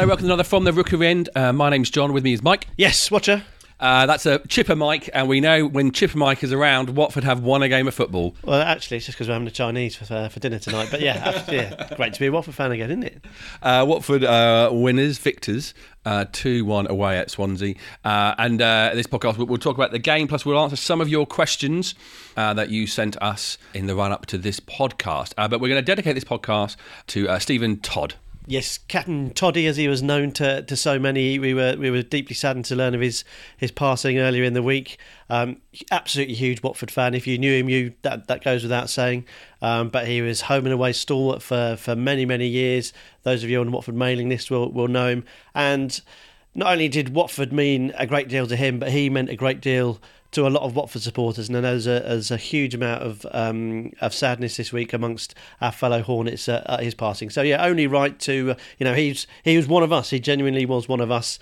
Hello, welcome to another From the Rookery End. Uh, my name's John. With me is Mike. Yes, Watcher. Uh, that's a Chipper Mike, and we know when Chipper Mike is around, Watford have won a game of football. Well, actually, it's just because we're having a Chinese for, uh, for dinner tonight. But yeah, yeah, great to be a Watford fan again, isn't it? Uh, Watford uh, winners, victors, uh, 2 1 away at Swansea. Uh, and uh, this podcast, we'll, we'll talk about the game, plus we'll answer some of your questions uh, that you sent us in the run up to this podcast. Uh, but we're going to dedicate this podcast to uh, Stephen Todd. Yes, Captain Toddy, as he was known to, to so many, we were we were deeply saddened to learn of his his passing earlier in the week. Um, absolutely huge Watford fan. If you knew him, you that that goes without saying. Um, but he was home and away stalwart for for many many years. Those of you on the Watford mailing list will will know him. And not only did Watford mean a great deal to him, but he meant a great deal to a lot of Watford supporters, and I know there's a, there's a huge amount of um, of sadness this week amongst our fellow Hornets uh, at his passing. So yeah, only right to uh, you know he's he was one of us. He genuinely was one of us.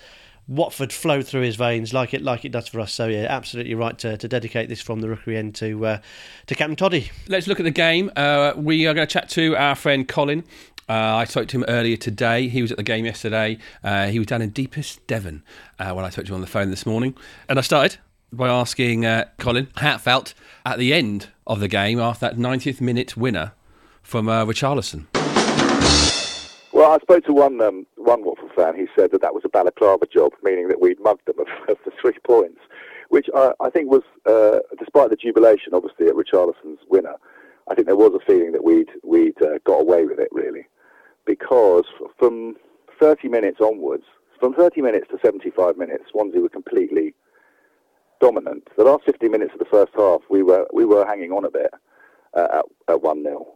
Watford flowed through his veins like it like it does for us. So yeah, absolutely right to, to dedicate this from the Rookery end to uh, to Captain Toddy. Let's look at the game. Uh, we are going to chat to our friend Colin. Uh, I spoke to him earlier today. He was at the game yesterday. Uh, he was down in deepest Devon uh, when I spoke to him on the phone this morning. And I started by asking uh, Colin how it felt at the end of the game after that 90th minute winner from uh, Richarlison. Well, I spoke to one um, one Watford fan. He said that that was a balaclava job, meaning that we'd mugged them the three points, which I, I think was, uh, despite the jubilation, obviously at Richarlison's winner, I think there was a feeling that we'd we'd uh, got away with it really, because from 30 minutes onwards, from 30 minutes to 75 minutes, Swansea were completely dominant. The last 15 minutes of the first half, we were we were hanging on a bit uh, at, one 0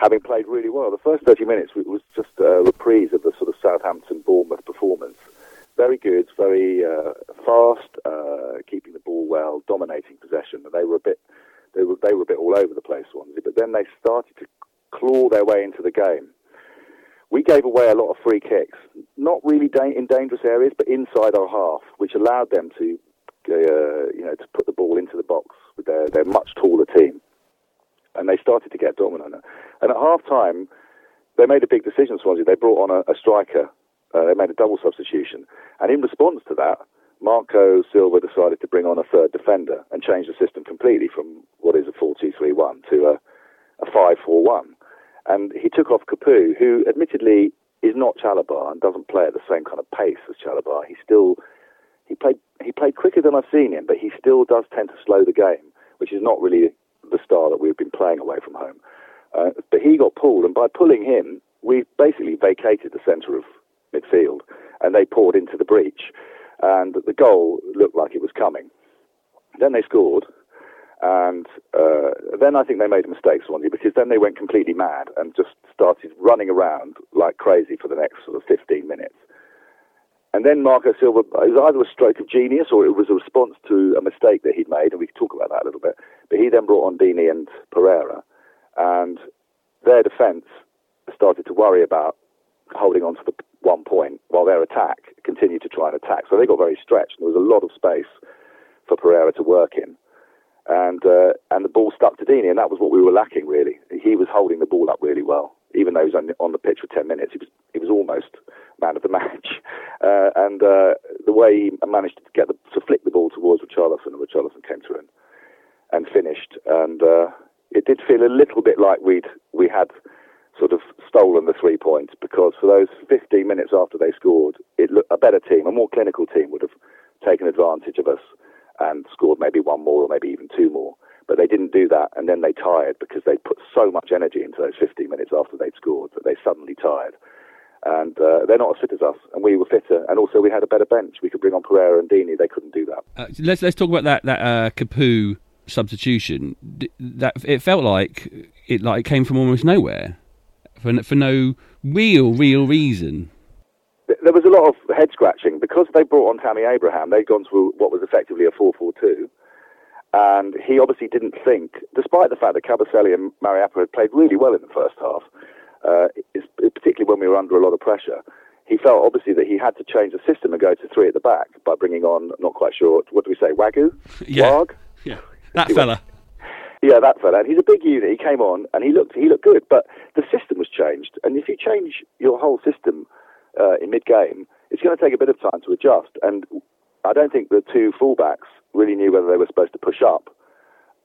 having played really well. The first 30 minutes was just a reprise of the sort of Southampton Bournemouth performance. Very good, very uh, fast, uh, keeping the ball well, dominating possession. They were a bit, they were they were a bit all over the place, Swansea. But then they started to claw their way into the game. We gave away a lot of free kicks, not really da- in dangerous areas, but inside our half, which allowed them to, uh, you know, to put the ball into the box with their, their much taller team and they started to get dominant. And at half time, they made a big decision, Swansea. They brought on a, a striker. Uh, they made a double substitution. And in response to that, Marco Silva decided to bring on a third defender and change the system completely from what is a 4 2 3 1 to a, a 5 4 1. And he took off Capoue, who admittedly is not Chalobah and doesn't play at the same kind of pace as Chalobah. He still he played he played quicker than I've seen him, but he still does tend to slow the game, which is not really the style that we've been playing away from home. Uh, but he got pulled, and by pulling him, we basically vacated the centre of midfield, and they poured into the breach, and the goal looked like it was coming. Then they scored, and uh, then I think they made a mistake, Swansea, because then they went completely mad and just started running around like crazy for the next sort of 15 minutes. And then Marco Silva, it was either a stroke of genius or it was a response to a mistake that he'd made, and we can talk about that a little bit. But he then brought on Deeney and Pereyra, and their defence started to worry about holding on to the one point while their attack continued to try and attack. So they got very stretched, and there was a lot of space for Pereyra to work in. And uh, and the ball stuck to Deeney, and that was what we were lacking really. He was holding the ball up really well, even though he was on, on the pitch for ten minutes. He was he was almost man of the match, uh, and uh, the way he managed to get the, to flick the ball towards Richarlison, and Richarlison came through and, and finished. And uh, it did feel a little bit like we'd we had sort of stolen the three points because for those 15 minutes after they scored, it looked, a better team, a more clinical team, would have taken advantage of us and scored maybe one more or maybe even two more. But they didn't do that, and then they tired because they put so much energy into those 15 minutes after they'd scored that they suddenly tired. And uh, they're not as fit as us, and we were fitter, and also we had a better bench. We could bring on Pereyra and Deeney; they couldn't do that. Uh, let's let's talk about that that uh, Capoue substitution. That it felt like it like it came from almost nowhere, for for no real real reason. There was a lot of head scratching because they brought on Tammy Abraham. They'd gone to what was effectively a four-four-two, and he obviously didn't think, despite the fact that Kabasele and Mariappa had played really well in the first half, uh, particularly when we were under a lot of pressure. He felt obviously that he had to change the system and go to three at the back by bringing on, not quite sure, what do we say, Wagyu? Yeah. Wag? Yeah, that fella. Yeah, that fella. And he's a big unit. He came on and he looked he looked good, but the system was changed. And if you change your whole system uh, in mid-game, it's going to take a bit of time to adjust. And I don't think the two fullbacks really knew whether they were supposed to push up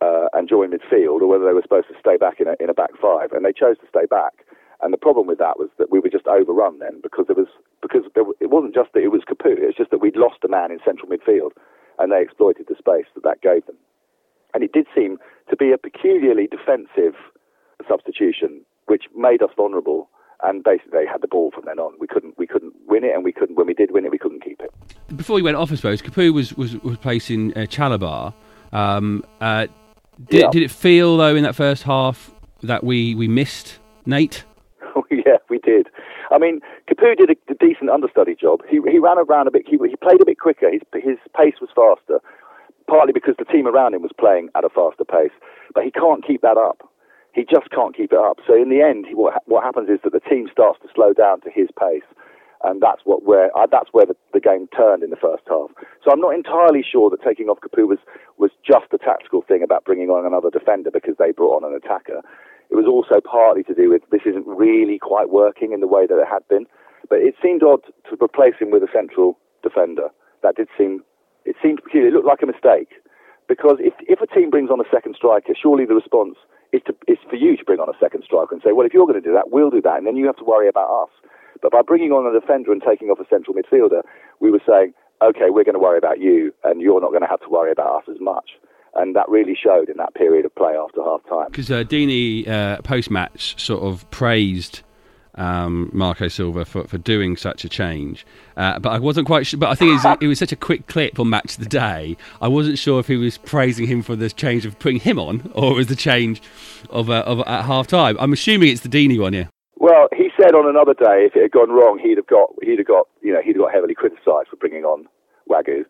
uh, and join midfield or whether they were supposed to stay back in a, in a back five. And they chose to stay back. And the problem with that was that we were just overrun then because there was because there, it wasn't just that it was Capoue, it's just that we'd lost a man in central midfield and they exploited the space that that gave them. And it did seem to be a peculiarly defensive substitution, which made us vulnerable. And basically, they had the ball from then on. We couldn't, we couldn't win it, and we couldn't. When we did win it, we couldn't keep it. Before he went off, I suppose Capoue was was, was placing uh, Chalobah. Um, uh, did, yeah. did it feel though in that first half that we, we missed Nate? yeah, we did. I mean, Capoue did a, a, decent understudy job. He, he ran around a bit. He, he played a bit quicker. His, his pace was faster, partly because the team around him was playing at a faster pace. But he can't keep that up. He just can't keep it up. So in the end, he, what, what happens is that the team starts to slow down to his pace, and that's what where uh, that's where the, the game turned in the first half. So I'm not entirely sure that taking off Capoue was was just a tactical thing about bringing on another defender because they brought on an attacker. It was also partly to do with this isn't really quite working in the way that it had been. But it seemed odd to replace him with a central defender. That did seem, it seemed peculiar. It looked like a mistake. Because if, if a team brings on a second striker, surely the response is, to, is for you to bring on a second striker and say, well, if you're going to do that, we'll do that. And then you have to worry about us. But by bringing on a defender and taking off a central midfielder, we were saying, okay, we're going to worry about you, and you're not going to have to worry about us as much and that really showed in that period of play after half time. Because uh, Deeney, uh, post match, sort of praised um, Marco Silva for, for doing such a change. Uh, but I wasn't quite sure. But I think it was, it was, such a quick clip on Match of the Day. I wasn't sure if he was praising him for the change of putting him on or was the change of, uh, of at half time. I'm assuming it's the Deeney one, yeah. Well, he said on another day if it had gone wrong, he'd have got he'd have got you know he'd have got heavily criticised for bringing on Wagué.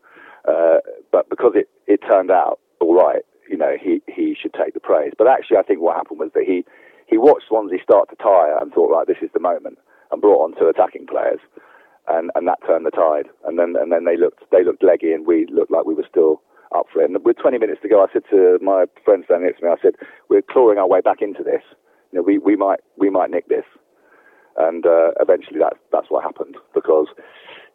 Uh, but because it, it turned out all right, you know, he, he should take the praise. But actually, I think what happened was that he, he watched Swansea start to tire and thought, right, this is the moment, and brought on two attacking players, and, and that turned the tide. And then and then they looked they looked leggy, and we looked like we were still up for it. And with 20 minutes to go, I said to my friend standing next to me, I said, we're clawing our way back into this. You know, we, we might we might nick this. And uh, eventually, that's that's what happened because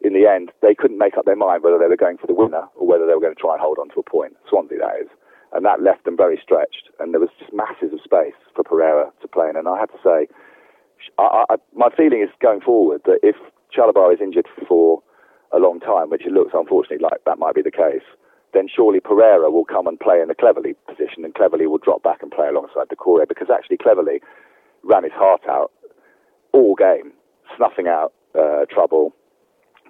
in the end, they couldn't make up their mind whether they were going for the winner or whether they were going to try and hold on to a point. Swansea, that is. And that left them very stretched. And there was just masses of space for Pereyra to play in. And I have to say, I, I, my feeling is going forward that if Chalobah is injured for a long time, which it looks unfortunately like that might be the case, then surely Pereyra will come and play in the Cleverley position and Cleverley will drop back and play alongside Doucouré because actually Cleverley ran his heart out all game, snuffing out uh, trouble,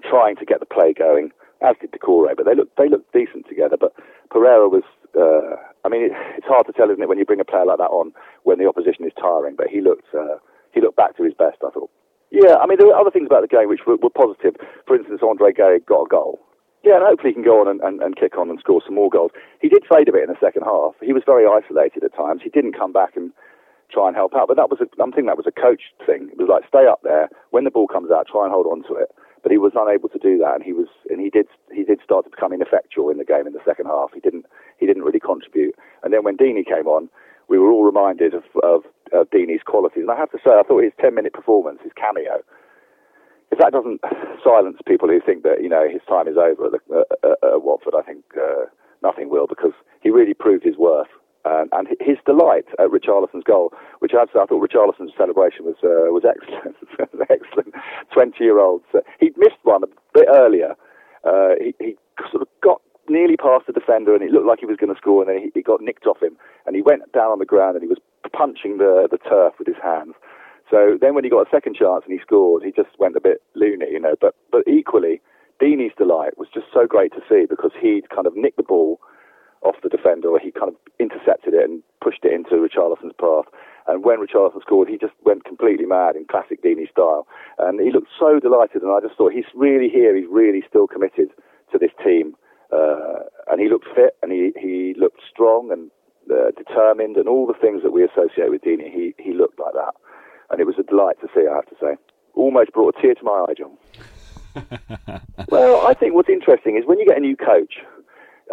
trying to get the play going, as did Doucouré, but they looked they looked decent together. But Pereyra was, uh, I mean, it, it's hard to tell, isn't it, when you bring a player like that on when the opposition is tiring. But he looked uh, he looked back to his best, I thought. Yeah, I mean, there were other things about the game which were, were positive. For instance, Andre Gray got a goal. Yeah, and hopefully he can go on and, and, and, kick on and score some more goals. He did fade a bit in the second half. He was very isolated at times. He didn't come back and try and help out. But that was, a, I'm thinking that was a coach thing. It was like stay up there when the ball comes out, try and hold on to it but he was unable to do that, and he was and he did he did start to become ineffectual in the game in the second half. He didn't he didn't really contribute, and then when Deeney came on, we were all reminded of of, of Deeney's qualities. And I have to say, I thought his ten minute performance, his cameo, if that doesn't silence people who think that you know his time is over at, the, uh, at Watford, I think uh, nothing will because he really proved his worth and his delight at Richarlison's goal, which I, I thought Richarlison's celebration was uh, was excellent, excellent. Twenty-year-old, uh, he'd missed one a bit earlier. Uh, he, he, sort of got nearly past the defender, and it looked like he was going to score, and then he, he, got nicked off him, and he went down on the ground, and he was punching the the turf with his hands. So then, when he got a second chance and he scored, he just went a bit loony, you know. But but equally, Deeney's delight was just so great to see because he'd kind of nicked the ball off the defender, or he kind of intercepted it and pushed it into Richarlison's path. And when Richarlison scored, he just went completely mad in classic Deeney style. And he looked so delighted, and I just thought he's really here. He's really still committed to this team. Uh, and he looked fit, and he, he looked strong and uh, determined, and all the things that we associate with Deeney. He he looked like that, and it was a delight to see. I have to say, almost brought a tear to my eye, John. well, I think what's interesting is when you get a new coach,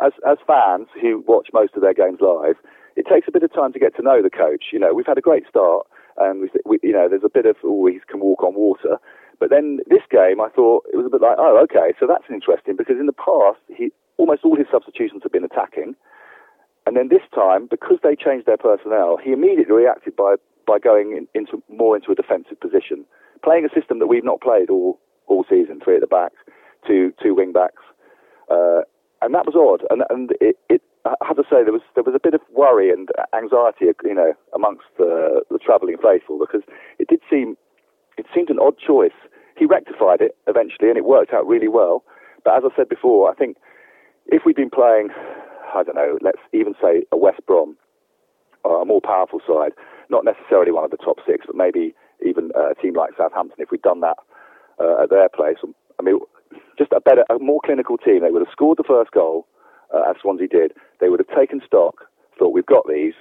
as as fans who watch most of their games live, it takes a bit of time to get to know the coach. You know, we've had a great start, and we, you know, there's a bit of oh, he can walk on water, But then this game, I thought it was a bit like, oh, okay, so that's interesting because in the past, he almost all his substitutions have been attacking, and then this time, because they changed their personnel, he immediately reacted by by going in, into more into a defensive position, playing a system that we've not played all all season, three at the back, two two wing backs, uh, and that was odd. And and it, it I have to say there was there was a bit of worry and anxiety, you know, amongst the, the travelling faithful because it did seem it seemed an odd choice. He rectified it eventually, and it worked out really well. But as I said before, I think if we'd been playing, I don't know, let's even say a West Brom, a more powerful side, not necessarily one of the top six, but maybe even a team like Southampton, if we'd done that uh, at their place, I mean, just a better, a more clinical team, they would have scored the first goal, uh, as Swansea did. They would have taken stock, thought we've got these,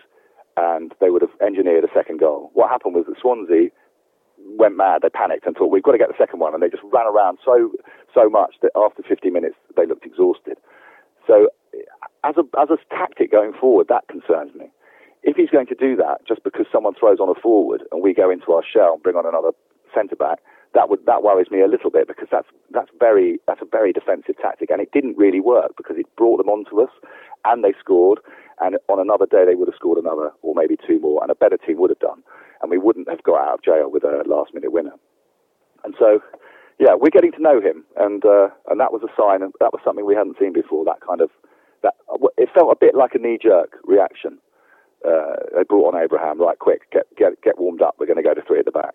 and they would have engineered a second goal. What happened was that Swansea went mad. They panicked and thought we've got to get the second one, and they just ran around so so much that after 50 minutes they looked exhausted. So, as a as a tactic going forward, that concerns me. If he's going to do that just because someone throws on a forward and we go into our shell and bring on another centre back, that would that worries me a little bit because that's that's very that's a very defensive tactic, and it didn't really work because it brought them onto us, and they scored, and on another day they would have scored another or maybe two more, and a better team would have done, and we wouldn't have got out of jail with a last minute winner, and so. Yeah, we're getting to know him, and uh, and that was a sign, and that was something we hadn't seen before. That kind of that it felt a bit like a knee jerk reaction. Uh, they brought on Abraham, right, quick, get get get warmed up. We're going to go to three at the back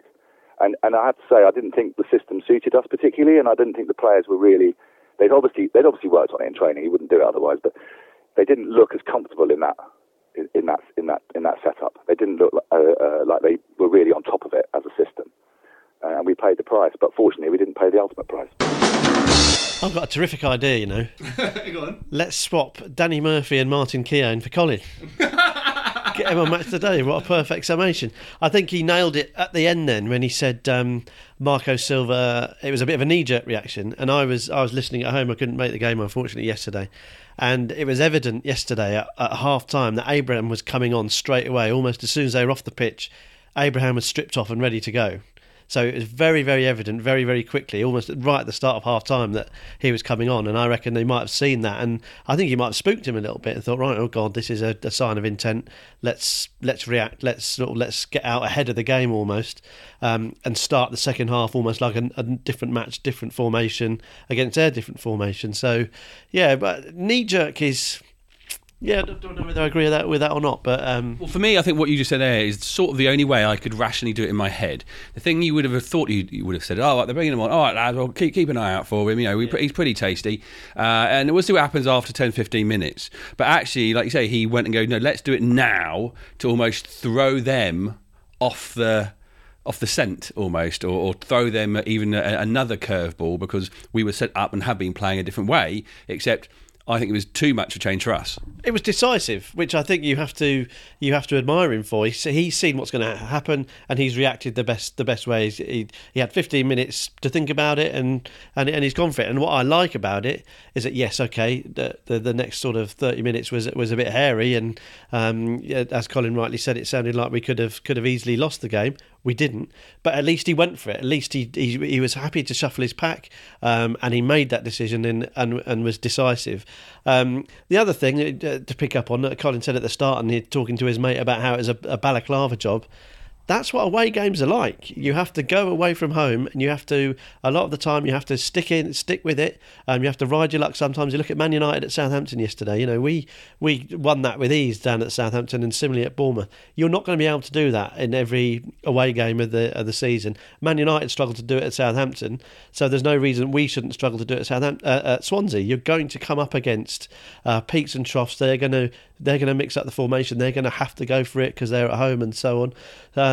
and and I have to say I didn't think the system suited us particularly, and I didn't think the players were really. They'd obviously they'd obviously worked on it in training. He wouldn't do it otherwise, but they didn't look as comfortable in that in, in that in that in that setup. They didn't look uh, uh, like they were really on top of it as a system, uh, and we paid the price. But fortunately, we didn't pay the ultimate price. I've got a terrific idea, you know. Go on. Let's swap Danny Murphy and Martin Keown for Colin. Get him on match today. What a perfect summation. I think he nailed it at the end then when he said um, Marco Silva. It was a bit of a knee jerk reaction, and I was I was listening at home. I couldn't make the game unfortunately yesterday, and it was evident yesterday at, at half time that Abraham was coming on straight away, almost as soon as they were off the pitch. Abraham was stripped off and ready to go. So it was very, very evident, very, very quickly, almost right at the start of half time, that he was coming on. And I reckon they might have seen that, and I think he might have spooked him a little bit and thought, right, oh god, this is a, a sign of intent. Let's let's react. Let's sort of, let's get out ahead of the game almost, um, and start the second half almost like a, a different match, different formation against their different formation. So yeah, but knee jerk is yeah, I don't know whether I agree with that, with that or not, but um, well, for me, I think what you just said there is sort of the only way I could rationally do it in my head. The thing you would have thought you, you would have said, "Oh, right, they're bringing him on. All right, lads, well, keep keep an eye out for him. You know, we, yeah. he's pretty tasty, uh, and we'll see what happens after 10, 15 minutes." But actually, like you say, he went and go, "No, let's do it now," to almost throw them off the off the scent almost, or, or throw them even a, another curveball because we were set up and have been playing a different way, except I think it was too much of a change for us. It was decisive, which I think you have to you have to admire him for. He's, he's seen what's going to happen, and he's reacted the best the best way. He, he had 15 minutes to think about it, and, and and he's gone for it. And what I like about it is that yes, okay, the the, the next sort of 30 minutes was was a bit hairy, and um, as Colin rightly said, it sounded like we could have could have easily lost the game. We didn't, but at least he went for it. At least he he, he was happy to shuffle his pack, um, and he made that decision and and, and was decisive. Um, the other thing uh, to pick up on, that Colin said at the start, and he's talking to his mate about how it was a, a balaclava job that's what away games are like. You have to go away from home, and you have to a lot of the time you have to stick in, stick with it. Um, you have to ride your luck. Sometimes you look at Man United at Southampton yesterday. You know we we won that with ease down at Southampton, and similarly at Bournemouth. You're not going to be able to do that in every away game of the of the season. Man United struggled to do it at Southampton, so there's no reason we shouldn't struggle to do it at Southampton uh, at Swansea. You're going to come up against uh, peaks and troughs. They're going to they're going to mix up the formation. They're going to have to go for it because they're at home and so on.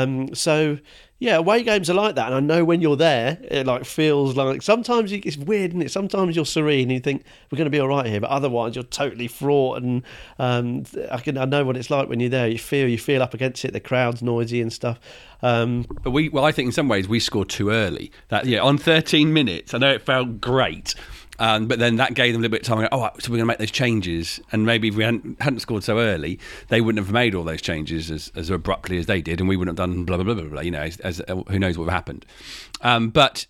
Um, so yeah, away games are like that, and I know when you're there, it like feels like sometimes it's weird, and it? Sometimes you're serene and you think we're going to be all right here, but otherwise you're totally fraught, and um, I can I know what it's like when you're there. You feel you feel up against it. The crowd's noisy and stuff. Um, but we, well, I think in some ways we scored too early. That yeah, on 13 minutes, I know it felt great Um, but then that gave them a little bit of time. Go, oh, so we're going to make those changes, and maybe if we hadn't, hadn't scored so early, they wouldn't have made all those changes as, as abruptly as they did, and we wouldn't have done blah blah blah blah. blah you know, as, as uh, who knows what would have happened. Um, but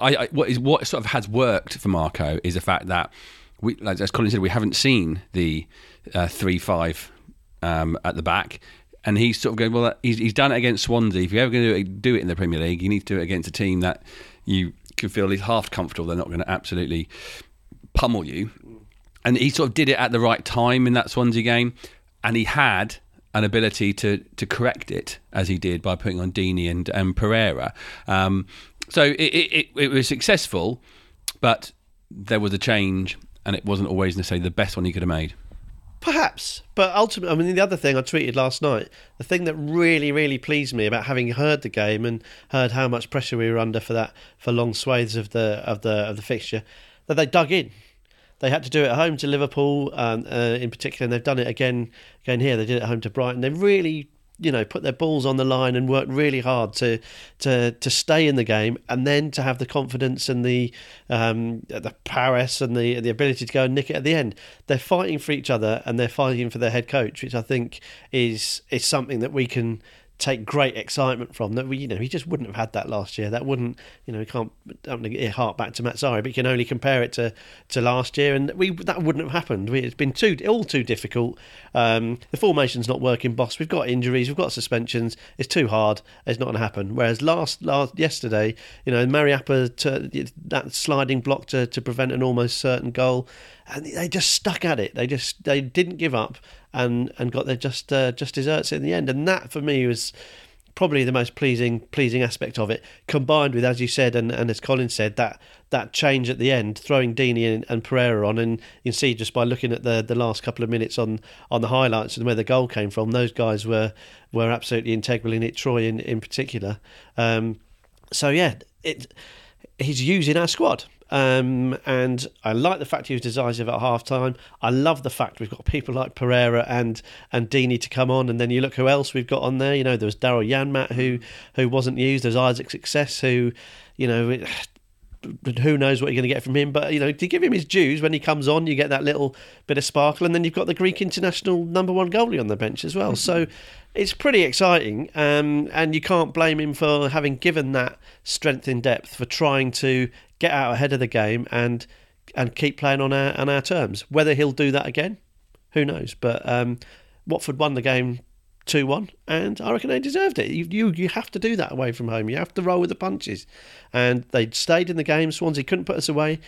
I, I, what is what sort of has worked for Marco is the fact that we, like, as Colin said, we haven't seen the uh, three five um, at the back. And he's sort of going, well, he's, he's done it against Swansea. If you're ever going to do it, do it in the Premier League, you need to do it against a team that you can feel at least half comfortable they're not going to absolutely pummel you. And he sort of did it at the right time in that Swansea game, and he had an ability to to correct it as he did by putting on Deeney and, and Pereyra. Um, so it, it, it was successful, but there was a change, and it wasn't always necessarily the best one he could have made. Perhaps, but ultimately, I mean, the other thing I tweeted last night, the thing that really, really pleased me about having heard the game and heard how much pressure we were under for that for long swathes of the of the of the fixture, that they dug in. They had to do it at home to Liverpool, um, uh, in particular, and they've done it again again here. They did it at home to Brighton. They really you know put their balls on the line and work really hard to to to stay in the game and then to have the confidence and the um, the prowess and the the ability to go and nick it at the end. They're fighting for each other and they're fighting for their head coach, which I think is is something that we can take great excitement from that. You know he just wouldn't have had that last year. That wouldn't you know we can't want to heart back to Mazzarri but you can only compare it to to last year and we that wouldn't have happened. We, it's been too all too difficult. Um, the formation's not working boss. We've got injuries we've got suspensions. It's too hard. It's not going to happen. Whereas last last yesterday you know Mariappa to, that sliding block to, to prevent an almost certain goal and they just stuck at it they just they didn't give up and and got their just uh, just desserts in the end. And that for me was probably the most pleasing pleasing aspect of it. Combined with, as you said, and, and as Colin said, that that change at the end, throwing Deeney and, and, Pereyra on, and you can see just by looking at the the last couple of minutes on on the highlights and where the goal came from, those guys were were absolutely integral in it. Troy in in particular. Um, so yeah, it he's using our squad. Um, and I like the fact he was decisive at half time. I love the fact we've got people like Pereyra and and Deeney to come on. And then you look who else we've got on there. You know, there was Daryl Janmaat who who wasn't used. There's Isaac Success who, you know, who knows what you're going to get from him. But you know, to give him his dues, when he comes on, you get that little bit of sparkle, and then you've got the Greek international number one goalie on the bench as well. So it's pretty exciting, um, and you can't blame him for having given that strength in depth for trying to get out ahead of the game and and keep playing on our on our terms. Whether he'll do that again, who knows? But um, Watford won the game two one, and I reckon they deserved it. You, you you have to do that away from home. You have to roll with the punches, and they stayed in the game. Swansea couldn't put us away.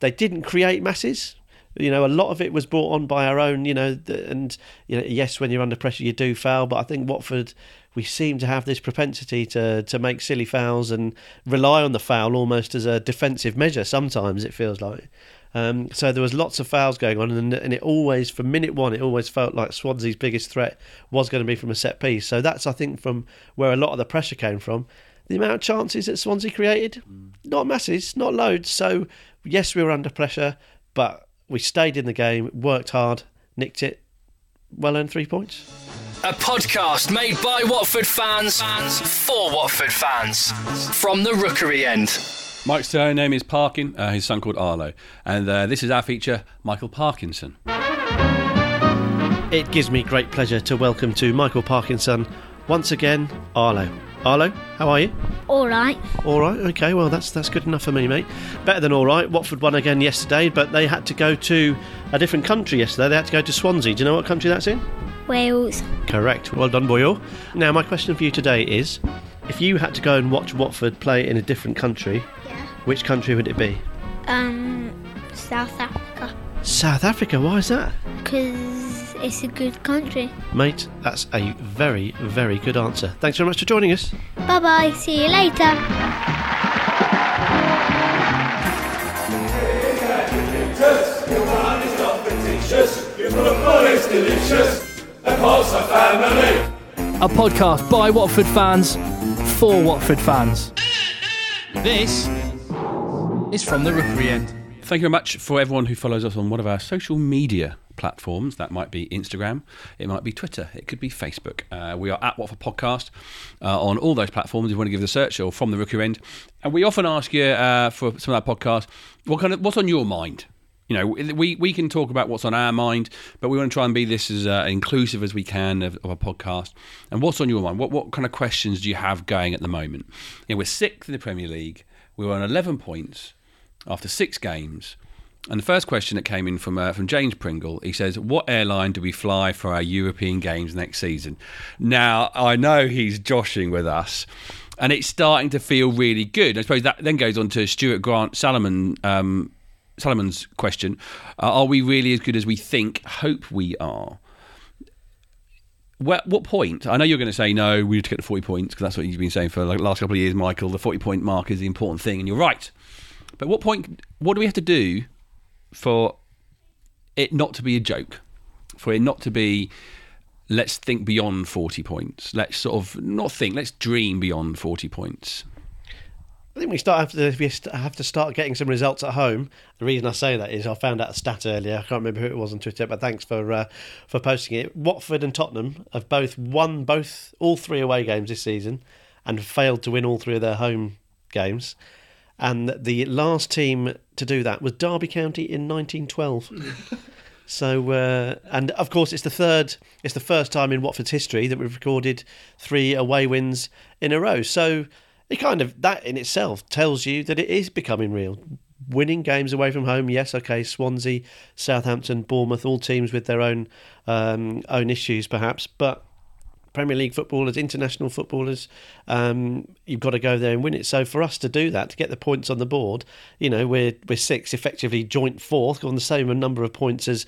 They didn't create masses. You know, a lot of it was brought on by our own. You know, and you know, yes, when you're under pressure, you do foul. But I think Watford, we seem to have this propensity to to make silly fouls and rely on the foul almost as a defensive measure. Sometimes it feels like. Um, so there was lots of fouls going on, and, and it always, from minute one, it always felt like Swansea's biggest threat was going to be from a set piece. So that's, I think, from where a lot of the pressure came from. The amount of chances that Swansea created, mm. not masses, not loads. So yes, we were under pressure, but we stayed in the game, worked hard, nicked it, well earned three points. A podcast made by Watford fans, fans for Watford fans from the Rookery end. Mike's name is Parkin, uh, his son called Arlo. And uh, this is our feature, Michael Parkinson. It gives me great pleasure to welcome to Michael Parkinson once again, Arlo. Arlo, how are you? All right. All right. Okay. Well, that's that's good enough for me, mate. Better than all right. Watford won again yesterday, but they had to go to a different country yesterday. They had to go to Swansea. Do you know what country that's in? Wales. Correct. Well done, boyo. Now, my question for you today is: If you had to go and watch Watford play in a different country, yeah. Which country would it be? Um, South Africa. South Africa. Why is that? Because it's a good country. Mate, that's a very, very good answer. Thanks very much for joining us. Bye bye. See you later. A podcast by Watford fans for Watford fans. This is from the Rookery end. Thank you very much for everyone who follows us on one of our social media platforms. That might be Instagram, it might be Twitter, it could be Facebook. Uh, we are at What for Podcast uh, on all those platforms. If you want to give the search or from the Rookery End, and we often ask you uh, for some of our podcasts, what kind of what's on your mind? You know, we, we can talk about what's on our mind, but we want to try and be this as uh, inclusive as we can of, of a podcast. And what's on your mind? What what kind of questions do you have going at the moment? You know, we're sixth in the Premier League. We're on eleven points after six games. And the first question that came in from uh, from James Pringle, he says, "What airline do we fly for our European games next season?" Now I know he's joshing with us, and it's starting to feel really good. I suppose that then goes on to Stuart Grant Salomon. Um, Solomon's question: uh, Are we really as good as we think? Hope we are. What, what point? I know you're going to say no. We need to get the forty points because that's what you've been saying for the last couple of years, Michael. The forty point mark is the important thing, and you're right. But what point? What do we have to do for it not to be a joke? For it not to be, let's think beyond forty points. Let's sort of not think. Let's dream beyond forty points. I think we start have to have to start getting some results at home. The reason I say that is I found out a stat earlier. I can't remember who it was on Twitter, but thanks for uh, for posting it. Watford and Tottenham have both won both all three away games this season, and failed to win all three of their home games. And the last team to do that was Derby County in 1912. So, uh, and of course, it's the third, it's the first time in Watford's history that we've recorded three away wins in a row. So, it kind of that in itself tells you that it is becoming real. Winning games away from home, yes, okay. Swansea, Southampton, Bournemouth, all teams with their own um, own issues, perhaps, but Premier League footballers, international footballers, um, you've got to go there and win it. So for us to do that, to get the points on the board, you know, we're we're six, effectively joint fourth, on the same number of points as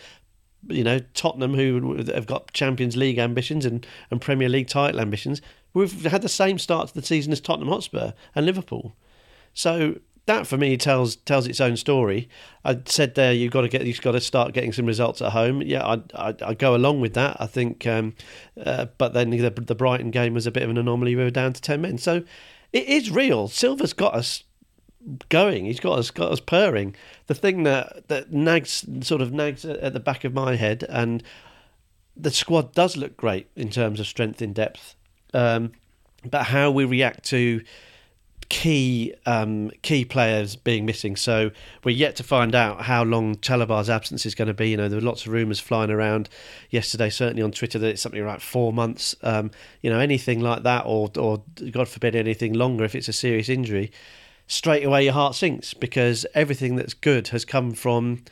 you know Tottenham, who have got Champions League ambitions and, and Premier League title ambitions. We've had the same start to the season as Tottenham Hotspur and Liverpool. So that for me tells tells its own story. I said there you've got to get you've got to start getting some results at home. Yeah, I I, I go along with that. I think, um, uh, but then the, the Brighton game was a bit of an anomaly. We were down to ten men, so it is real. Silva's got us going. He's got us got us purring. The thing that that nags sort of nags at the back of my head, and the squad does look great in terms of strength in depth. Um, but how we react to key um, key players being missing. So we're yet to find out how long Chalobah's absence is going to be. You know, there were lots of rumours flying around yesterday, certainly on Twitter, that it's something like four months. Um, you know, anything like that, or or God forbid anything longer if it's a serious injury. Straight away, your heart sinks because everything that's good has come from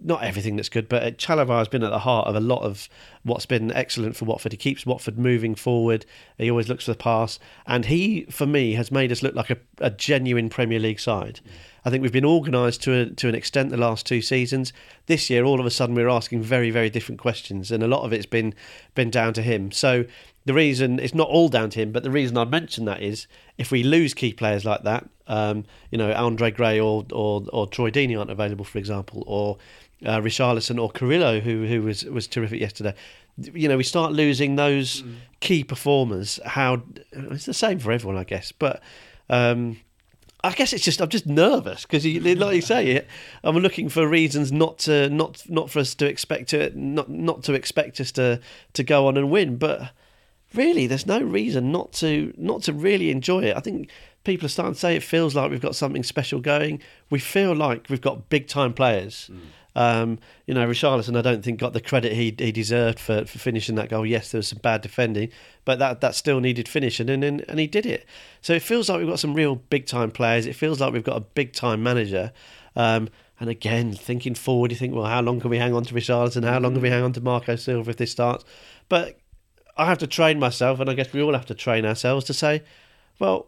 not everything that's good, but Chalobah has been at the heart of a lot of what's been excellent for Watford. He keeps Watford moving forward. He always looks for the pass, and he, for me, has made us look like a, a genuine Premier League side. I think we've been organised to a, to an extent the last two seasons. This year, all of a sudden, we're asking very, very different questions, and a lot of it's been been down to him. So the reason it's not all down to him, but the reason I mention that is if we lose key players like that, um, you know, Andre Gray or, or or Troy Deeney aren't available, for example, or uh, Richarlison or Carrillo, who who was was terrific yesterday. You know, we start losing those mm. key performers. How it's the same for everyone, I guess. But um, I guess it's just I'm just nervous because, like you say, I'm looking for reasons not to not not for us to expect to not not to expect us to to go on and win. But really, there's no reason not to not to really enjoy it. I think people are starting to say it feels like we've got something special going. We feel like we've got big time players. Mm. Um, you know, Richarlison, I don't think got the credit he he deserved for, for finishing that goal. Yes, there was some bad defending, but that that still needed finishing, and, and and he did it. So it feels like we've got some real big time players. It feels like we've got a big time manager. Um, and again, thinking forward, you think, well, how long can we hang on to Richarlison? How long can we hang on to Marco Silva if this starts? But I have to train myself, and I guess we all have to train ourselves to say, well,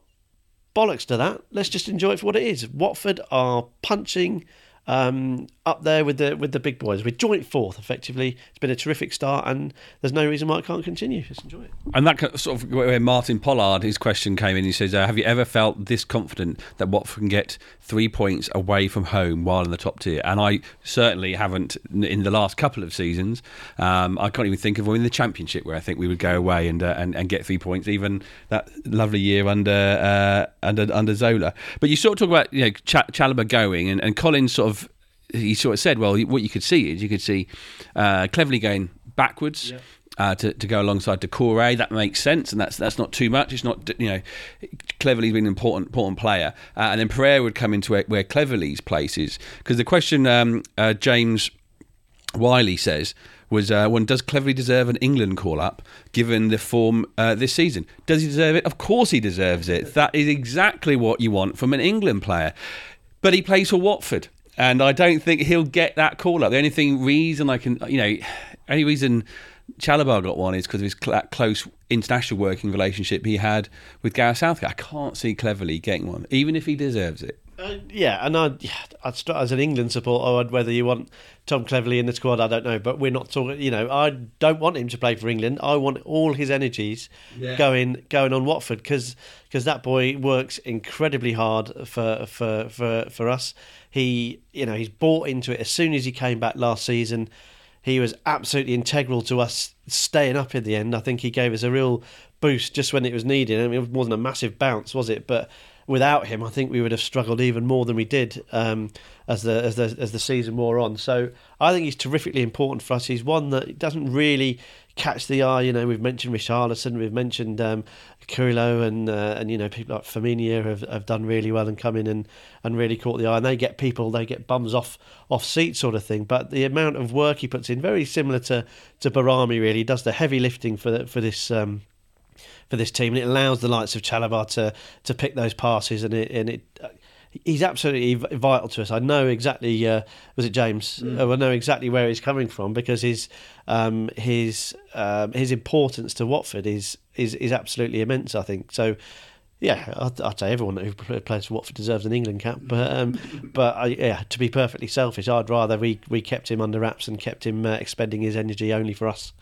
bollocks to that. Let's just enjoy it for what it is. Watford are punching um, up there with the with the big boys. We're joint fourth, effectively. It's been a terrific start, and there's no reason why it can't continue. Just enjoy it. And that sort of where Martin Pollard, his question came in. He says, uh, "Have you ever felt this confident that Watford can get three points away from home while in the top tier?" And I certainly haven't in the last couple of seasons. Um, I can't even think of one in the Championship where I think we would go away and uh, and, and get three points. Even that lovely year under uh, under under Zola. But you sort of talk about you know Ch- Chalobah going and, and Collins sort of he sort of said, well, what you could see is you could see uh, Cleverley going backwards. Uh, to, to go alongside Doucouré, that makes sense, and that's that's not too much. It's not you know, Cleverley's been an important important player, uh, and then Pereyra would come into where, Cleverley's place is. Because the question um, uh, James Wiley says was uh, one does Cleverley deserve an England call up given the form uh, this season? Does he deserve it? Of course he deserves it. That is exactly what you want from an England player. But he plays for Watford, and I don't think he'll get that call up. The only thing reason I can, you know, only reason Chalobah got one is because of his cl- close international working relationship he had with Gareth Southgate. I can't see Cleverley getting one, even if he deserves it. Uh, yeah, and I'd, yeah, I'd start as an England supporter. I'd, whether you want Tom Cleverley in the squad, I don't know, but we're not talking. You know, I don't want him to play for England. I want all his energies Yeah. going going on Watford because that boy works incredibly hard for for for for us. He you know he's bought into it as soon as he came back last season. He was absolutely integral to us staying up in the end. I think he gave us a real boost just when it was needed. I mean, it wasn't a massive bounce, was it? But without him, I think we would have struggled even more than we did um, as the as the as the season wore on. So I think he's terrifically important for us. He's one that doesn't really catch the eye. You know, we've mentioned Richarlison, we've mentioned um, and uh, and you know people like Firmino have, have done really well and come in and, and really caught the eye. And they get people, they get bums off off seat sort of thing. But the amount of work he puts in, very similar to to Behrami, really he does the heavy lifting for the, for this. Um, for this team, and it allows the likes of Chalobah to to pick those passes, and it and it. uh, He's absolutely vital to us. I know exactly. Uh, was it James? Uh, I know exactly where he's coming from because his um, his um, his importance to Watford is is is absolutely immense. I think so. Yeah, I'd, I'd say everyone who plays for Watford deserves an England cap, but um, but I, yeah, to be perfectly selfish, I'd rather we, we kept him under wraps and kept him uh, expending his energy only for us.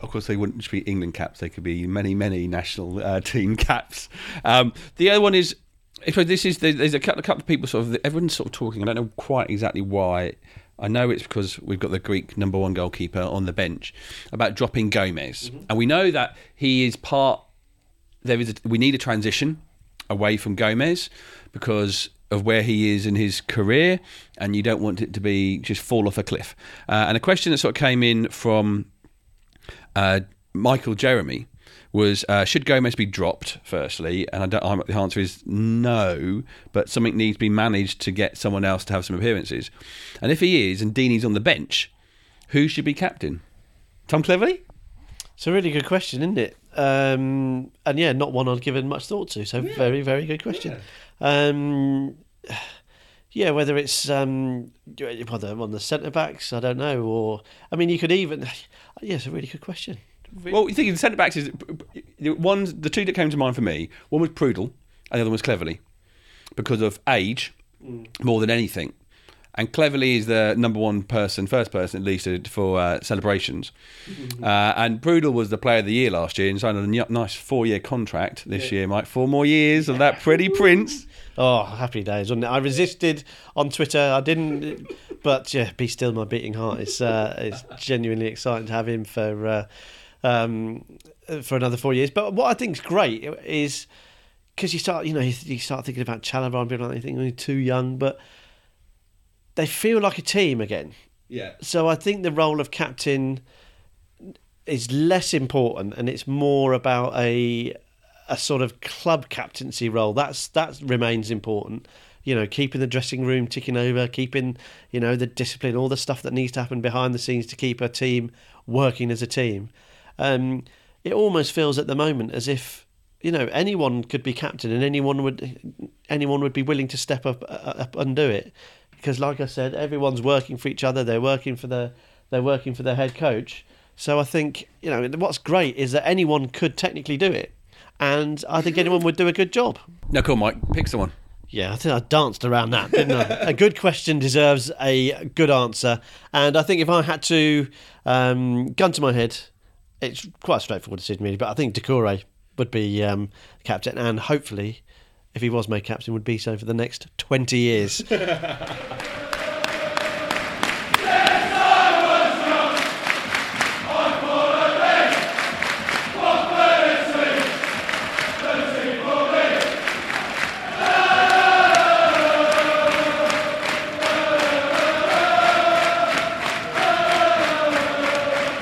Of course, they wouldn't just be England caps; they could be many, many national uh, team caps. Um, the other one is, this is there's a couple, a couple of people sort of everyone's sort of talking. I don't know quite exactly why. I know it's because we've got the Greek number one goalkeeper on the bench about dropping Gomes, and we know that he is part. There is a, we need a transition away from Gomes because of where he is in his career, and you don't want it to be just fall off a cliff. Uh, and a question that sort of came in from uh, Michael Jeremy was uh, should Gomes be dropped firstly? And I don't, I'm, the answer is no, but something needs to be managed to get someone else to have some appearances. And if he is, and Deeney's on the bench, who should be captain? Tom Cleverley? It's a really good question, isn't it? Um, and yeah, not one I'd given much thought to. So very, very good question. Um, yeah, whether it's um, whether on the centre backs, I don't know. Or I mean, you could even. Yeah, it's a really good question. Well, you think the centre backs is one. The two that came to mind for me, one was Prödl, and the other was Cleverley, because of age more than anything. And Cleverley is the number one person, first person at least, for uh, celebrations. Uh, and Prödl was the player of the year last year and signed a nice four-year contract this year, Mike. Four more years of that pretty prince. Oh, happy days, wasn't it? I resisted on Twitter. I didn't, but yeah, be still my beating heart. It's uh, it's genuinely exciting to have him for uh, um, for another four years. But what I think is great is because you start, you know, you, start thinking about Chalobah and being like, you think they're too young, but they feel like a team again. Yeah. So I think the role of captain is less important, and it's more about a a sort of club captaincy role. That's that remains important. You know, keeping the dressing room ticking over, keeping you know the discipline, all the stuff that needs to happen behind the scenes to keep a team working as a team. Um, it almost feels at the moment as if you know anyone could be captain and anyone would anyone would be willing to step up up and do it because like I said everyone's working for each other they're working for the they're working for their head coach so I think you know what's great is that anyone could technically do it and I think anyone would do a good job No, cool, Mike. Pick someone. yeah, I think I danced around that, didn't I? a good question deserves a good answer. And I think if I had to, um, gun to my head, it's quite a straightforward decision, really. But I think Doucouré would be um, captain, and hopefully, if he was made captain, would be so for the next 20 years.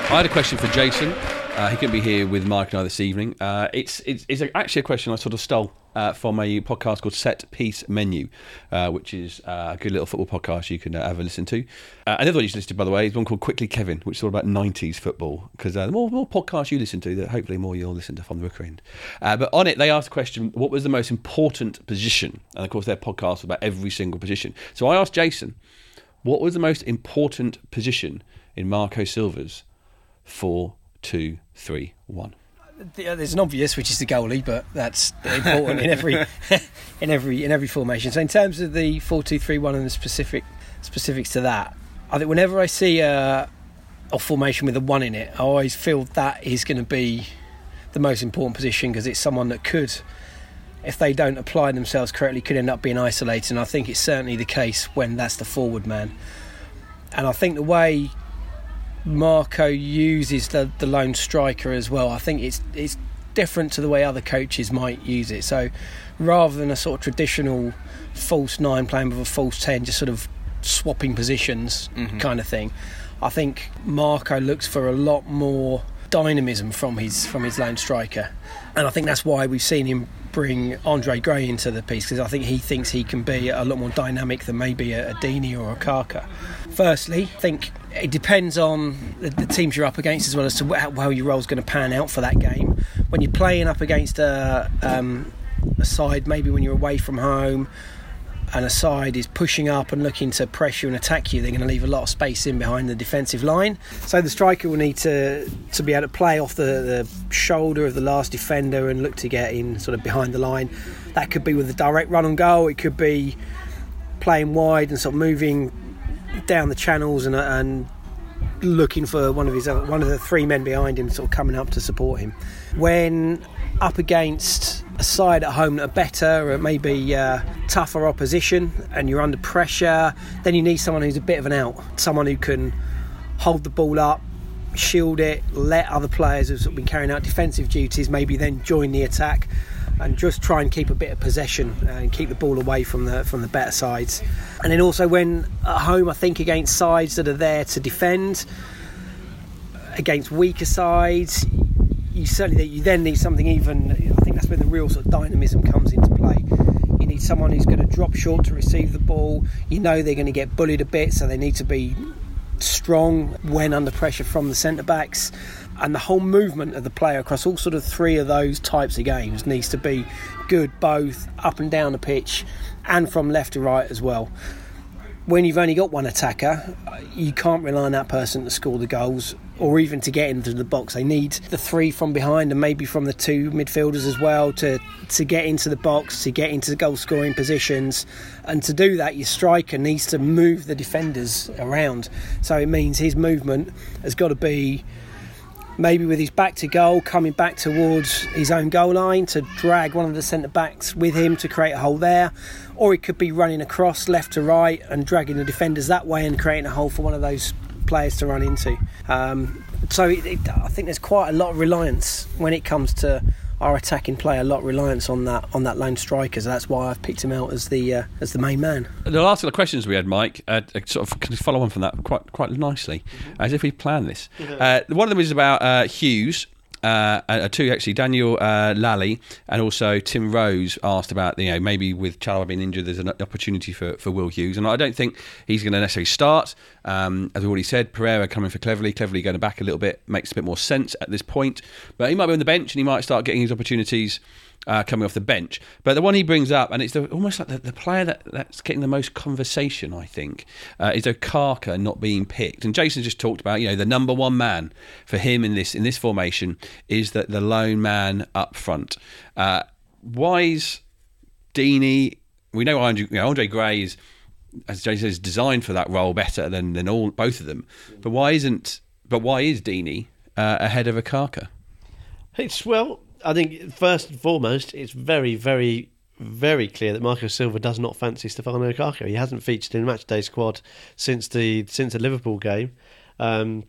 I had a question for Jason. Uh, he couldn't be here with Mike and I this evening. Uh, it's, it's, it's actually a question I sort of stole uh, from a podcast called Set Piece Menu, uh, which is uh, a good little football podcast you can uh, have a listen to. Another one you should listen to, by the way, is one called Quickly Kevin, which is all about 90s football. Because the more, more podcasts you listen to, the hopefully more you'll listen to from the Rooker end. But on it, they asked the question, what was the most important position? And of course, their podcast was about every single position. So I asked Jason, what was the most important position in Marco Silva's 4 2 3 1? The- uh, There's an obvious, which is the goalie, but that's important in every in every in every formation. So in terms of the four two three one and the specific specifics to that, I think whenever I see a, a formation with a one in it, I always feel that is going to be the most important position because it's someone that could, if they don't apply themselves correctly, could end up being isolated. And I think it's certainly the case when that's the forward man. And I think the way Marco uses the, the lone striker as well. I think it's it's different to the way other coaches might use it. So rather than a sort of traditional false nine playing with a false ten, just sort of swapping positions mm-hmm. kind of thing, I think Marco looks for a lot more dynamism from his from his lone striker, and I think that's why we've seen him bring Andre Gray into the piece because I think he thinks he can be a lot more dynamic than maybe a, a Deeney or a Kaka. Firstly, I think it depends on the, the teams you're up against as well as to how, how your role's going to pan out for that game. When you're playing up against a, um, a side, maybe when you're away from home, and a side is pushing up and looking to pressure and attack you, they're going to leave a lot of space in behind the defensive line. So the striker will need to to be able to play off the, the shoulder of the last defender and look to get in sort of behind the line. That could be with a direct run on goal. It could be playing wide and sort of moving down the channels and, and looking for one of his one of the three men behind him, sort of coming up to support him. When up against a side at home that are better or maybe uh, tougher opposition, and you're under pressure, then you need someone who's a bit of an out, someone who can hold the ball up, shield it, let other players who've been carrying out defensive duties maybe then join the attack. And just try and keep a bit of possession uh, and keep the ball away from the from the better sides. And then also when at home, I think against sides that are there to defend, against weaker sides, you certainly you then need something even. That's where the real sort of dynamism comes into play. You need someone who's going to drop short to receive the ball. You know they're going to get bullied a bit, so they need to be strong when under pressure from the centre backs. And the whole movement of the player across all sort of three of those types of games needs to be good both up and down the pitch and from left to right as well when you've only got one attacker, you can't rely on that person to score the goals or even to get into the box. They need the three from behind and maybe from the two midfielders as well to to get into the box, to get into the goal scoring positions. And to do that, your striker needs to move the defenders around. So it means his movement has got to be maybe with his back to goal, coming back towards his own goal line to drag one of the centre backs with him to create a hole there, or he could be running across left to right and dragging the defenders that way and creating a hole for one of those players to run into. Um, so it, it, I think there's quite a lot of reliance when it comes to our attacking play. A lot of reliance on that on that lone striker. So that's why I've picked him out as the uh, as the main man. The last of questions we had, Mike, uh, sort of can follow on from that quite quite nicely, as if we planned this. Uh, one of them is about uh, Hughes. Uh, uh, two actually, Daniel uh, Lally and also Tim Rose asked about you know maybe with Chalobah being injured, there's an opportunity for, for Will Hughes, and I don't think he's going to necessarily start. Um, as we already said, Pereyra coming for Cleverley, Cleverley going back a little bit makes a bit more sense at this point, but he might be on the bench and he might start getting his opportunities uh, coming off the bench. But the one he brings up, and it's the, almost like the, the player that, that's getting the most conversation, I think, uh, is Okaka not being picked. And Jason just talked about, you know, the number one man for him in this in this formation is that the lone man up front. Uh, Wise, Deeney, we know Andre, you know, Andre Gray is, as Jason says, designed for that role better than than all both of them. But why isn't? But why is Deeney uh, ahead of Okaka? It's well, I think first and foremost, it's very, very, very clear that Marco Silva does not fancy Stefano Okaka. He hasn't featured in matchday squad since the since the Liverpool game, um,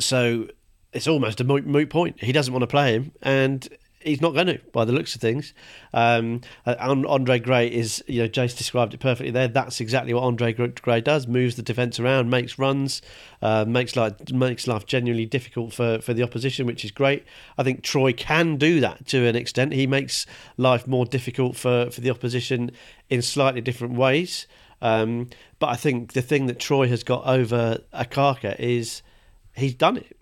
so it's almost a moot point. He doesn't want to play him, and he's not going to, by the looks of things. Um, uh, An- Andre Gray is, you know, Jace described it perfectly there. That's exactly what Andre Gray does: moves the defence around, makes runs, uh, makes life makes life genuinely difficult for for the opposition, which is great. I think Troy can do that to an extent. He makes life more difficult for for the opposition in slightly different ways. Um, but I think the thing that Troy has got over Okaka is he's done it.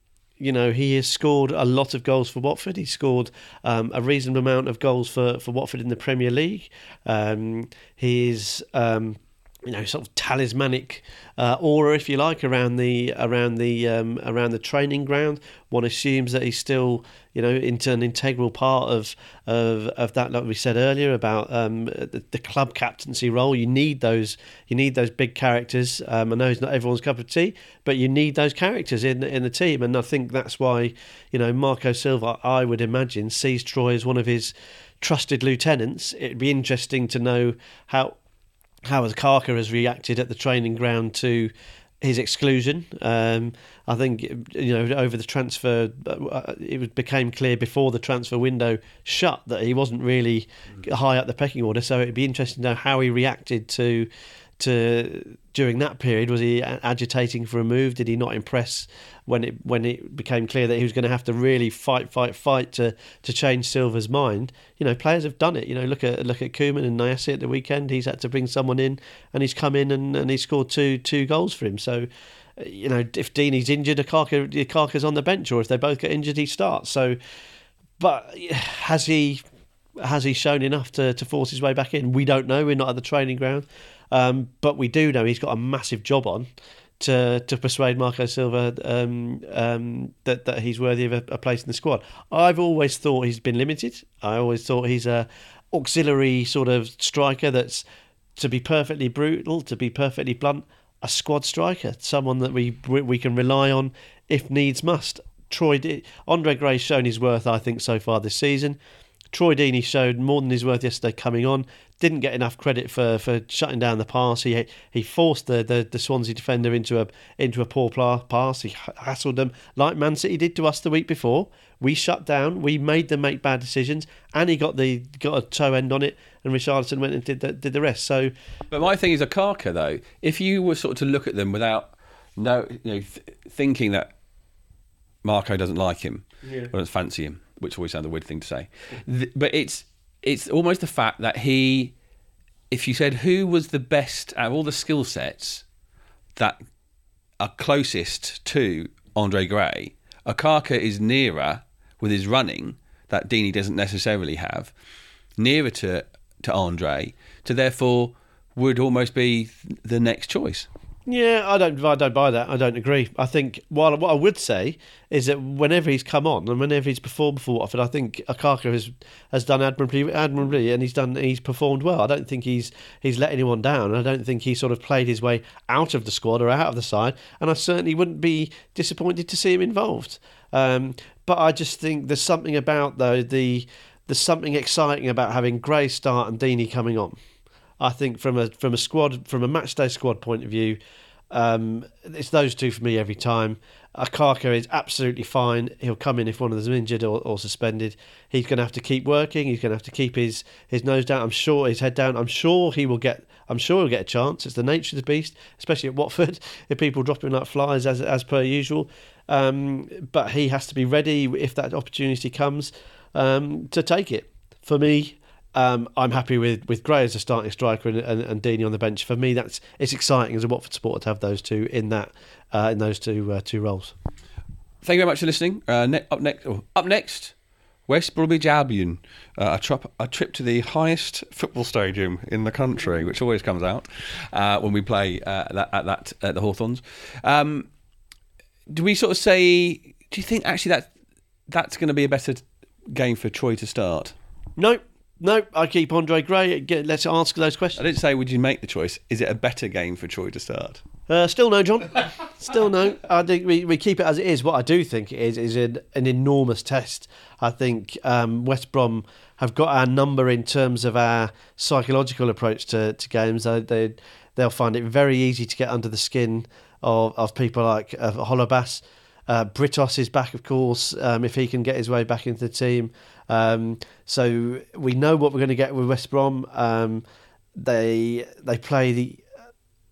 You know, he has scored a lot of goals for Watford. He's scored um, a reasonable amount of goals for, for Watford in the Premier League. Um, he's um, you know sort of talismanic uh, aura, if you like, around the around the um, around the training ground. One assumes that he's still you know into an integral part of of, of that, like we said earlier about um, the, the club captaincy role. You need those you need those big characters. Um, I know it's not everyone's cup of tea, but you need those characters in in the team, and I think that's why you know Marco Silva, I would imagine, sees Troy as one of his trusted lieutenants. It'd be interesting to know how how Kaka has reacted at the training ground to his exclusion. Um, I think you know over the transfer, uh, it became clear before the transfer window shut that he wasn't really high up the pecking order. So it'd be interesting to know how he reacted to to during that period. Was he agitating for a move? Did he not impress when it when it became clear that he was going to have to really fight, fight, fight to to change Silva's mind? You know, players have done it. You know, look at look at Koeman and Niasse at the weekend. He's had to bring someone in, and he's come in and, and he scored two two goals for him. So. You know, if Deeney's injured, Okaka, Okaka's on the bench, or if they both get injured, he starts. So, but has he has he shown enough to, to force his way back in? We don't know. We're not at the training ground. Um, but we do know he's got a massive job on to to persuade Marco Silva um, um, that that he's worthy of a, a, place in the squad. I've always thought he's been limited. I always thought he's a auxiliary sort of striker that's to be perfectly brutal, to be perfectly blunt, a squad striker, someone that we we can rely on if needs must. Troy did, Andre Gray's shown his worth, I think, so far this season. Troy Deeney showed more than his worth yesterday coming on. Didn't get enough credit for, for shutting down the pass. He he forced the, the, the Swansea defender into a into a poor pass. He hassled them like Man City did to us the week before. We shut down. We made them make bad decisions, and he got the got a toe end on it. And Richarlison went and did the, did the rest. So, but my thing is a Okaka though. If you were sort of to look at them without no you know th- thinking that Marco doesn't like him yeah. or doesn't fancy him which always sounds a weird thing to say. but it's it's almost the fact that he, if you said who was the best out of all the skill sets that are closest to Andre Gray, Okaka is nearer with his running that Deeney doesn't necessarily have, nearer to to Andre, to therefore would almost be the next choice. Yeah, I don't. I don't buy that. I don't agree. I think while what I would say is that whenever he's come on and whenever he's performed for Watford, I think Okaka has has done admirably, admirably, and he's done he's performed well. I don't think he's he's let anyone down. I don't think he sort of played his way out of the squad or out of the side. And I certainly wouldn't be disappointed to see him involved. Um, but I just think there's something about though the there's something exciting about having Gray start and Deeney coming on. I think from a from a squad from a match day squad point of view, um, it's those two for me every time. Okaka is absolutely fine. He'll come in if one of them is injured or, or suspended. He's going to have to keep working. He's going to have to keep his, his nose down. I'm sure his head down. I'm sure he will get. I'm sure he'll get a chance. It's the nature of the beast, especially at Watford. If people drop him like flies as as per usual, um, but he has to be ready if that opportunity comes um, to take it. For me, um, I'm happy with, with Gray as a starting striker and, and, and Deeney on the bench. For me, that's it's exciting as a Watford supporter to have those two in that uh, in those two uh, two roles. Thank you very much for listening. Uh, ne- up next, oh, up next, West Bromwich Albion, uh, a, trip, a trip to the highest football stadium in the country, which always comes out uh, when we play uh, that, at that at the Hawthorns. Um, do we sort of say? Do you think actually that that's going to be a better game for Troy to start? No, no, I keep Andre Gray. Get, let's ask those questions. I didn't say would you make the choice. Is it a better game for Troy to start? Uh, still no, John. Still no. I think we, we keep it as it is. What I do think it is is an, an enormous test. I think um, West Brom have got our number in terms of our psychological approach to, to games. They, they they'll find it very easy to get under the skin of, of people like uh, Holebas. Uh, Britos is back, of course, um, if he can get his way back into the team. Um, so we know what we're going to get with West Brom. Um, they they play the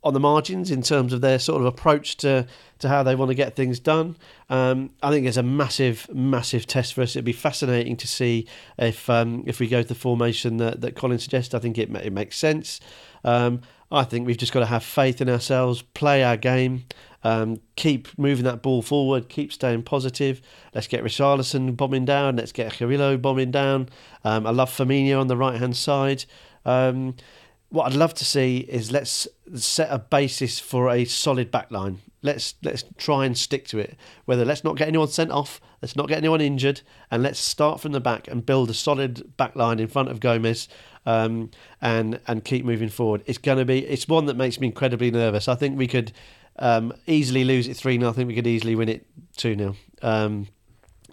on the margins in terms of their sort of approach to, to how they want to get things done. Um, I think it's a massive, massive test for us. It'd be fascinating to see if um, if we go to the formation that, that Colin suggests. I think it, it makes sense. Um, I think we've just got to have faith in ourselves, play our game, um, keep moving that ball forward, keep staying positive. Let's get Richarlison bombing down. Let's get Carrillo bombing down. Um, I love Femenía on the right hand side. Um, what I'd love to see is let's set a basis for a solid backline. Let's let's try and stick to it. Whether let's not get anyone sent off, let's not get anyone injured, and let's start from the back and build a solid backline in front of Gomes, um, and and keep moving forward. It's to be it's one that makes me incredibly nervous. I think we could um, easily lose it three 0 I think we could easily win it two 0 um,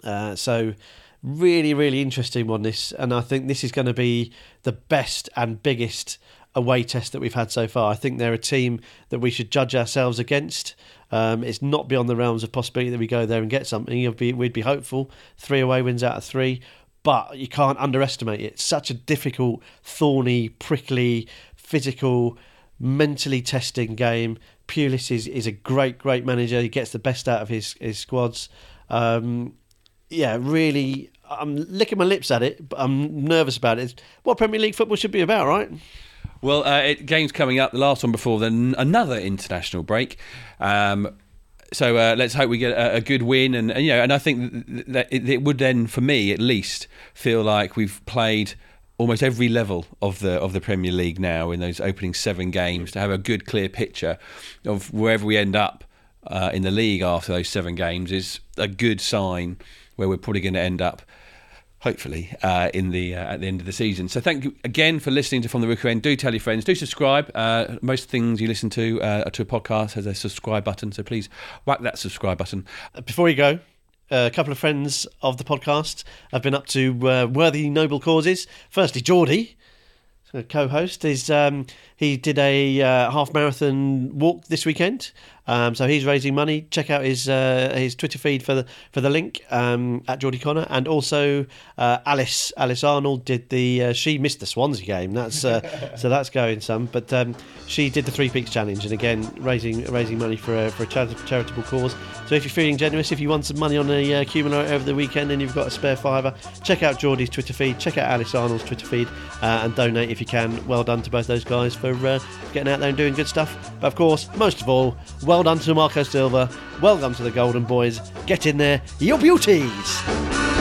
uh, So really really interesting one this, and I think this is going to be the best and biggest away test that we've had so far. I think they're a team that we should judge ourselves against. Um, it's not beyond the realms of possibility that we go there and get something. Be, we'd be hopeful. Three away wins out of three, but you can't underestimate it. It's such a difficult, thorny, prickly, physical, mentally testing game. Pulis is, is a great, great manager. He gets the best out of his, his squads. Um, yeah, really, I'm licking my lips at it, but I'm nervous about it. It's what Premier League football should be about, right? Well, uh, it, games coming up. The last one before then, another international break. Um, so uh, let's hope we get a, a good win, and, and, you know, and I think that it, it, would then, for me at least, feel like we've played almost every level of the of the Premier League now in those opening seven games to have a good, clear picture of wherever we end up uh, in the league after those seven games is a good sign where we're probably going to end up hopefully uh, in the uh, at the end of the season. So thank you again for listening to From the Rookery End. Do tell your friends. Do subscribe. Uh, most things you listen to uh, to a podcast has a subscribe button. So please whack that subscribe button. Before you go. A couple of friends of the podcast have been up to uh, worthy, noble causes. Firstly, Geordie, co-host, is um, he did a uh, half marathon walk this weekend. Um, so he's raising money. Check out his uh, his Twitter feed for the for the link um, at Geordie Connor, and also uh, Alice Alice Arnold did the uh, she missed the Swansea game. That's uh, so that's going some, but um, she did the Three Peaks challenge, and again raising raising money for a, for a charitable cause. So if you're feeling generous, if you want some money on the uh, accumulator over the weekend and you've got a spare fiver, check out Geordie's Twitter feed, check out Alice Arnold's Twitter feed, uh, and donate if you can. Well done to both those guys for getting out there and doing good stuff. But of course, most of all, well done to Marco Silva. Welcome to the Golden Boys. Get in there, your beauties.